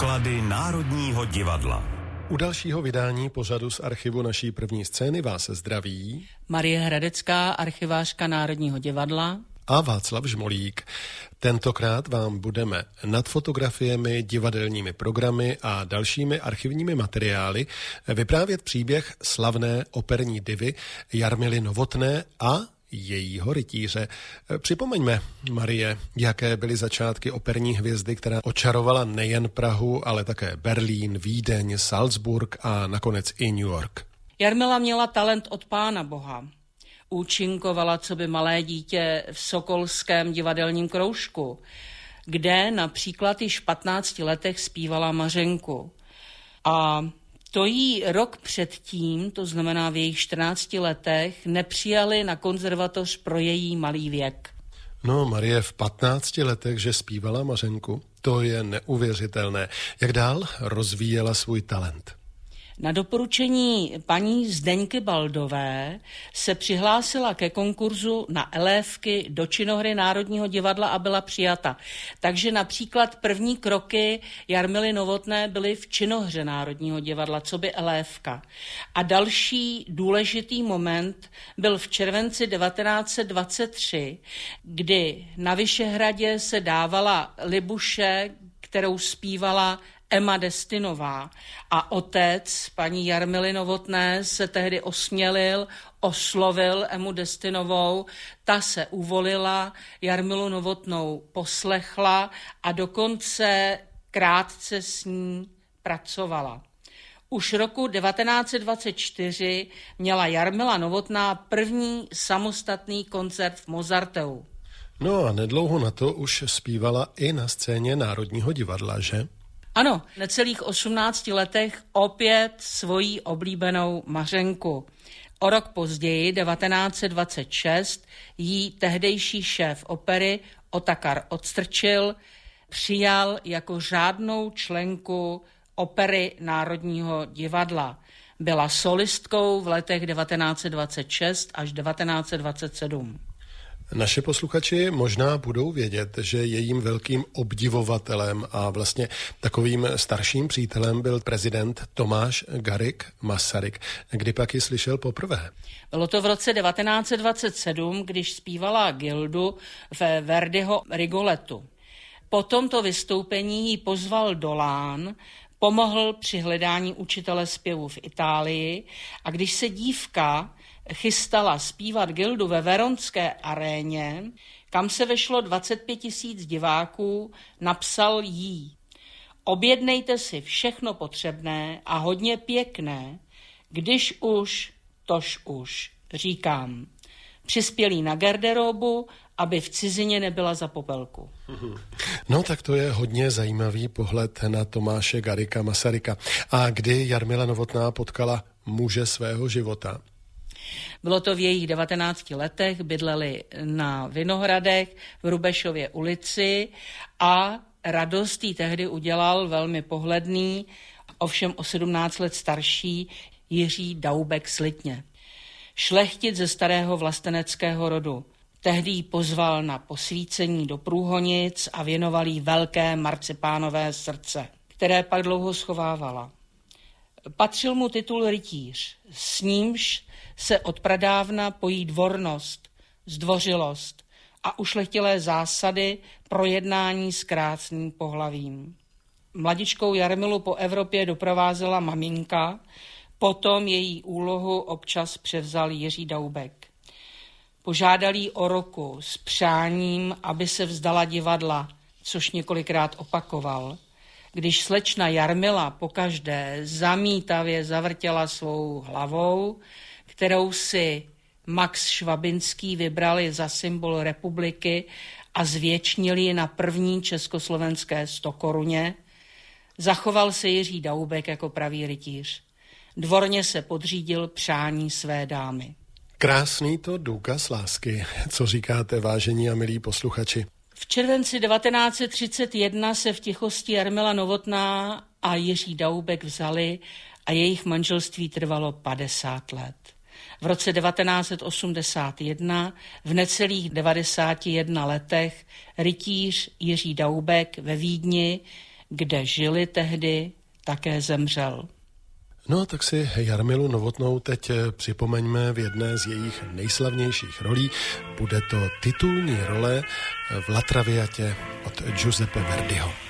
Poklady Národního divadla. U dalšího vydání pořadu z archivu naší první scény vás zdraví Marie Hradecká, archivářka Národního divadla a Václav Žmolík. Tentokrát vám budeme nad fotografiemi, divadelními programy a dalšími archivními materiály vyprávět příběh slavné operní divy Jarmily Novotné a jejího rytíře. Připomeňme, Marie, jaké byly začátky operní hvězdy, která očarovala nejen Prahu, ale také Berlín, Vídeň, Salzburg a nakonec i New York. Jarmila měla talent od pána boha. Účinkovala co by malé dítě v Sokolském divadelním kroužku, kde například již v 15 letech zpívala Mařenku. A to jí rok předtím, to znamená v jejich 14 letech, nepřijali na konzervatoř pro její malý věk. No, Marie v 15 letech, že zpívala Mařenku, to je neuvěřitelné. Jak dál rozvíjela svůj talent? Na doporučení paní Zdeňky Baldové se přihlásila ke konkurzu na elévky do činohry Národního divadla a byla přijata. Takže například první kroky Jarmily Novotné byly v činohře Národního divadla, co by elévka. A další důležitý moment byl v červenci 1923, kdy na Vyšehradě se dávala Libuše, kterou zpívala Emma Destinová. A otec paní Jarmily Novotné se tehdy osmělil, oslovil Emu Destinovou, ta se uvolila, Jarmilu Novotnou poslechla a dokonce krátce s ní pracovala. Už roku 1924 měla Jarmila Novotná první samostatný koncert v Mozarteu. No a nedlouho na to už zpívala i na scéně Národního divadla, že? Ano, necelých 18 letech opět svojí oblíbenou Mařenku. O rok později, 1926, jí tehdejší šéf opery Otakar Odstrčil přijal jako řádnou členku opery Národního divadla. Byla solistkou v letech 1926 až 1927. Naše posluchači možná budou vědět, že jejím velkým obdivovatelem a vlastně takovým starším přítelem byl prezident Tomáš Garik Masaryk. Kdy pak ji slyšel poprvé? Bylo to v roce 1927, když zpívala Gildu ve Verdiho Rigoletu. Po tomto vystoupení ji pozval Dolán, pomohl při hledání učitele zpěvu v Itálii a když se dívka chystala zpívat gildu ve Veronské aréně, kam se vešlo 25 tisíc diváků, napsal jí. Objednejte si všechno potřebné a hodně pěkné, když už, tož už, říkám. Přispělí na garderobu, aby v cizině nebyla za popelku. No tak to je hodně zajímavý pohled na Tomáše Garika Masaryka. A kdy Jarmila Novotná potkala muže svého života? Bylo to v jejich 19 letech, bydleli na Vinohradech v Rubešově ulici a radost jí tehdy udělal velmi pohledný, ovšem o 17 let starší Jiří Daubek Slitně. Šlechtit ze starého vlasteneckého rodu. Tehdy ji pozval na posvícení do Průhonic a věnoval jí velké marcipánové srdce, které pak dlouho schovávala. Patřil mu titul rytíř, s nímž se od pradávna pojí dvornost, zdvořilost a ušlechtilé zásady pro jednání s krásným pohlavím. Mladičkou Jarmilu po Evropě doprovázela maminka, potom její úlohu občas převzal Jiří Daubek. Požádal jí o roku s přáním, aby se vzdala divadla, což několikrát opakoval. Když slečna Jarmila pokaždé zamítavě zavrtěla svou hlavou, kterou si Max Švabinský vybrali za symbol republiky a zvětšnili ji na první československé stokoruně, zachoval se Jiří Daubek jako pravý rytíř. Dvorně se podřídil přání své dámy. Krásný to důkaz lásky. Co říkáte, vážení a milí posluchači? V červenci 1931 se v tichosti Jarmila Novotná a Jiří Daubek vzali a jejich manželství trvalo 50 let. V roce 1981 v necelých 91 letech rytíř Jiří Daubek ve Vídni kde žili tehdy, také zemřel. No tak si Jarmilu Novotnou teď eh, připomeňme v jedné z jejich nejslavnějších rolí. Bude to titulní role v Latraviatě od Giuseppe Verdiho.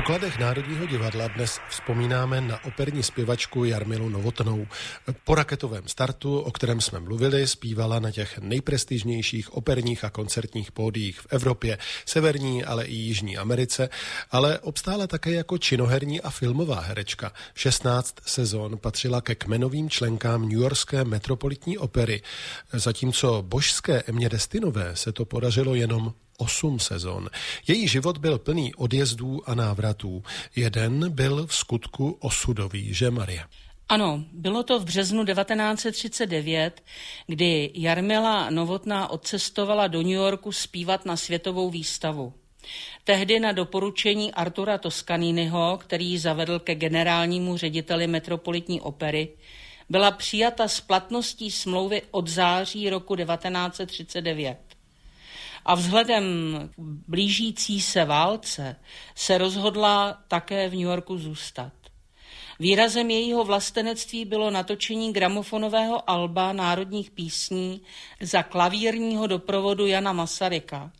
Pokladech Národního divadla dnes vzpomínáme na operní zpěvačku Jarmilu Novotnou. Po raketovém startu, o kterém jsme mluvili, zpívala na těch nejprestižnějších operních a koncertních pódiích v Evropě, Severní, ale i Jižní Americe, ale obstála také jako činoherní a filmová herečka. 16 sezon patřila ke kmenovým členkám New Yorkské metropolitní opery, zatímco božské Emě Destinové se to podařilo jenom osm sezon. Její život byl plný odjezdů a návratů. Jeden byl v skutku osudový, že Maria? Ano, bylo to v březnu 1939, kdy Jarmila Novotná odcestovala do New Yorku zpívat na světovou výstavu. Tehdy na doporučení Artura Toscaniniho, který zavedl ke generálnímu řediteli Metropolitní opery, byla přijata s platností smlouvy od září roku 1939 a vzhledem k blížící se válce se rozhodla také v New Yorku zůstat. Výrazem jejího vlastenectví bylo natočení gramofonového alba národních písní za klavírního doprovodu Jana Masaryka.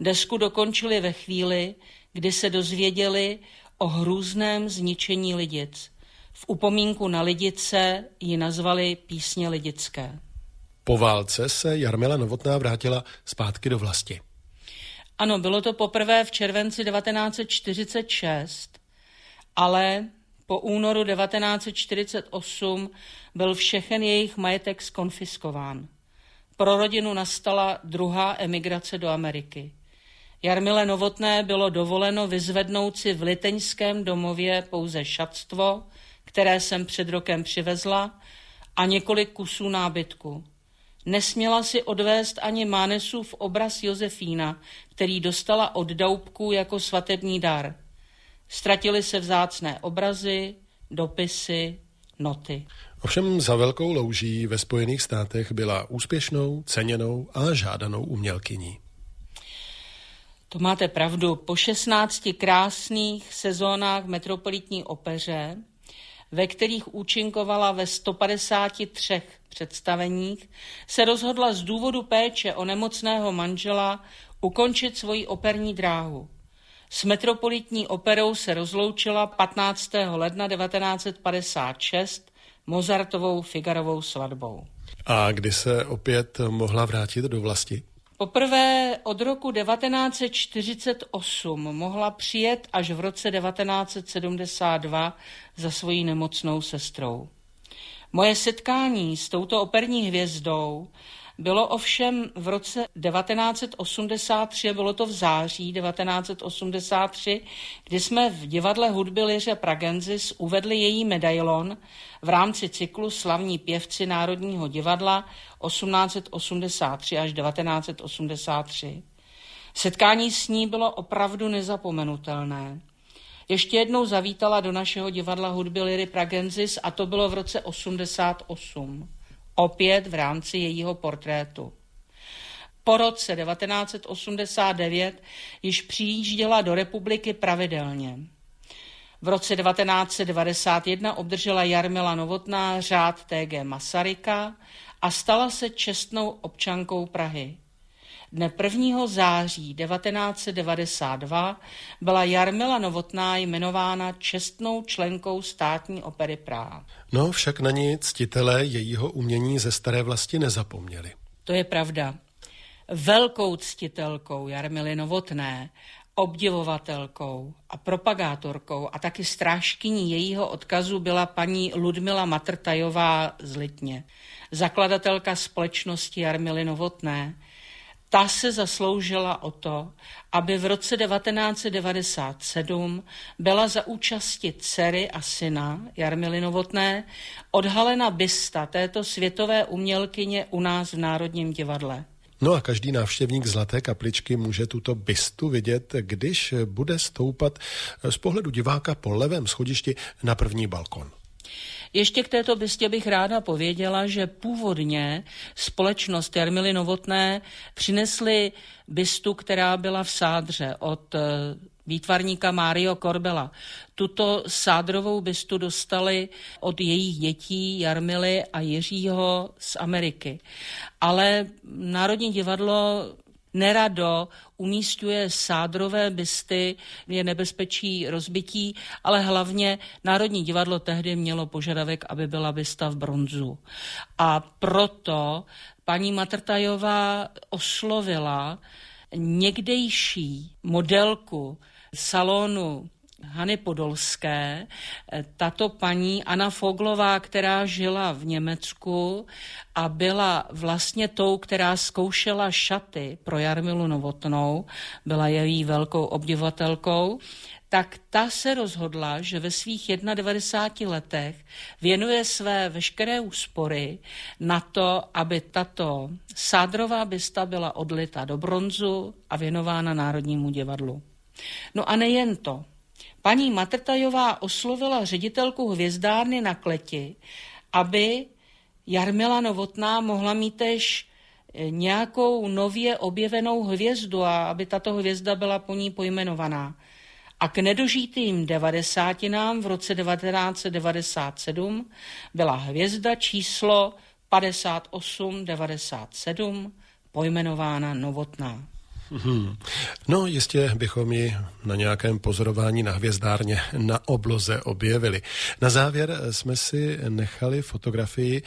Desku dokončili ve chvíli, kdy se dozvěděli o hrůzném zničení lidic. V upomínku na lidice ji nazvali písně lidické. Po válce se Jarmila Novotná vrátila zpátky do vlasti. Ano, bylo to poprvé v červenci 1946, ale po únoru 1948 byl všechen jejich majetek skonfiskován. Pro rodinu nastala druhá emigrace do Ameriky. Jarmile Novotné bylo dovoleno vyzvednout si v liteňském domově pouze šatstvo, které jsem před rokem přivezla, a několik kusů nábytku. Nesměla si odvést ani Mánesův obraz Josefína, který dostala od Daubků jako svatební dar. Ztratily se vzácné obrazy, dopisy, noty. Ovšem za velkou louží ve Spojených státech byla úspěšnou, ceněnou a žádanou umělkyní. To máte pravdu. Po 16 krásných sezónách v Metropolitní opeře, ve kterých účinkovala ve 153 představeních, se rozhodla z důvodu péče o nemocného manžela ukončit svoji operní dráhu. S metropolitní operou se rozloučila 15. ledna 1956 Mozartovou Figarovou svatbou. A kdy se opět mohla vrátit do vlasti? Poprvé od roku 1948 mohla přijet až v roce 1972 za svojí nemocnou sestrou. Moje setkání s touto operní hvězdou bylo ovšem v roce 1983, bylo to v září 1983, kdy jsme v divadle hudby Liře Pragenzis uvedli její medailon v rámci cyklu Slavní pěvci Národního divadla 1883 až 1983. Setkání s ní bylo opravdu nezapomenutelné. Ještě jednou zavítala do našeho divadla hudby Liry Pragenzis a to bylo v roce 88 opět v rámci jejího portrétu. Po roce 1989 již přijížděla do republiky pravidelně. V roce 1991 obdržela Jarmila Novotná řád TG Masaryka a stala se čestnou občankou Prahy. Dne 1. září 1992 byla Jarmila Novotná jmenována čestnou členkou státní opery Praha. No, však na ní ctitelé jejího umění ze staré vlasti nezapomněli. To je pravda. Velkou ctitelkou Jarmily Novotné, obdivovatelkou a propagátorkou a taky strážkyní jejího odkazu byla paní Ludmila Matrtajová z Litně, zakladatelka společnosti Jarmily Novotné, ta se zasloužila o to, aby v roce 1997 byla za účasti dcery a syna Jarmily Novotné odhalena bysta této světové umělkyně u nás v Národním divadle. No a každý návštěvník Zlaté kapličky může tuto bystu vidět, když bude stoupat z pohledu diváka po levém schodišti na první balkon. Ještě k této bystě bych ráda pověděla, že původně společnost Jarmily Novotné přinesli bystu, která byla v sádře od eh, výtvarníka Mario Corbela. Tuto sádrovou bystu dostali od jejich dětí Jarmily a Jiřího z Ameriky. Ale Národní divadlo nerado umístuje sádrové bysty, je nebezpečí rozbití, ale hlavně Národní divadlo tehdy mělo požadavek, aby byla bysta v bronzu. A proto paní Matrtajová oslovila někdejší modelku salonu Hany Podolské, tato paní Anna Foglová, která žila v Německu a byla vlastně tou, která zkoušela šaty pro Jarmilu Novotnou, byla její velkou obdivatelkou, tak ta se rozhodla, že ve svých 91 letech věnuje své veškeré úspory na to, aby tato sádrová bysta byla odlita do bronzu a věnována Národnímu divadlu. No a nejen to. Paní Matrtajová oslovila ředitelku hvězdárny na Kleti, aby Jarmila Novotná mohla mít tež eh, nějakou nově objevenou hvězdu a aby tato hvězda byla po ní pojmenovaná. A k nedožitým devadesátinám v roce 1997 byla hvězda číslo 5897 pojmenována Novotná. Hmm. No jistě bychom ji na nějakém pozorování na hvězdárně na obloze objevili. Na závěr jsme si nechali fotografii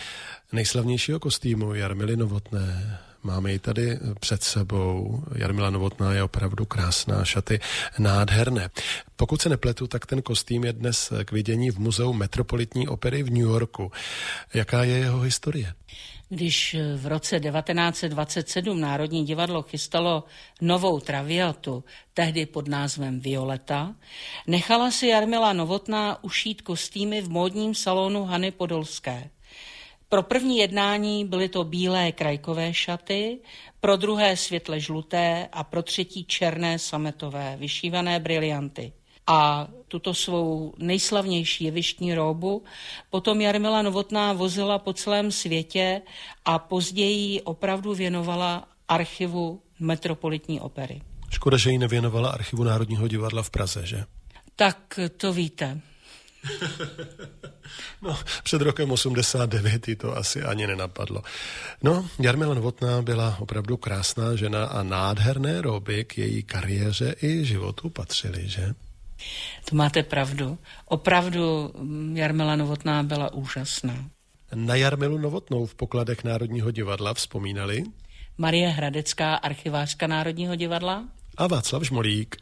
nejslavnějšího kostýmu Jarmily Novotné. Máme ji tady před sebou. Jarmila Novotná je opravdu krásná, šaty nádherné. Pokud se nepletu, tak ten kostým je dnes k vidění v muzeu Metropolitní opery v New Yorku. Jaká je jeho historie? Když v roce 1927 Národní divadlo chystalo novou traviatu, tehdy pod názvem Violeta, nechala si Jarmila Novotná ušít kostýmy v módním salonu Hany Podolské. Pro první jednání byly to bílé krajkové šaty, pro druhé světle žluté a pro třetí černé sametové, vyšívané brilianty a tuto svou nejslavnější jevištní róbu potom Jarmila Novotná vozila po celém světě a později opravdu věnovala archivu Metropolitní opery. Škoda, že ji nevěnovala archivu Národního divadla v Praze, že? Tak to víte. No, před rokem 89 jí to asi ani nenapadlo. No, Jarmila Novotná byla opravdu krásná žena a nádherné roby k její kariéře i životu patřily, že? To máte pravdu. Opravdu Jarmila Novotná byla úžasná. Na Jarmilu Novotnou v pokladech Národního divadla vzpomínali Marie Hradecká, archivářka Národního divadla a Václav Žmolík.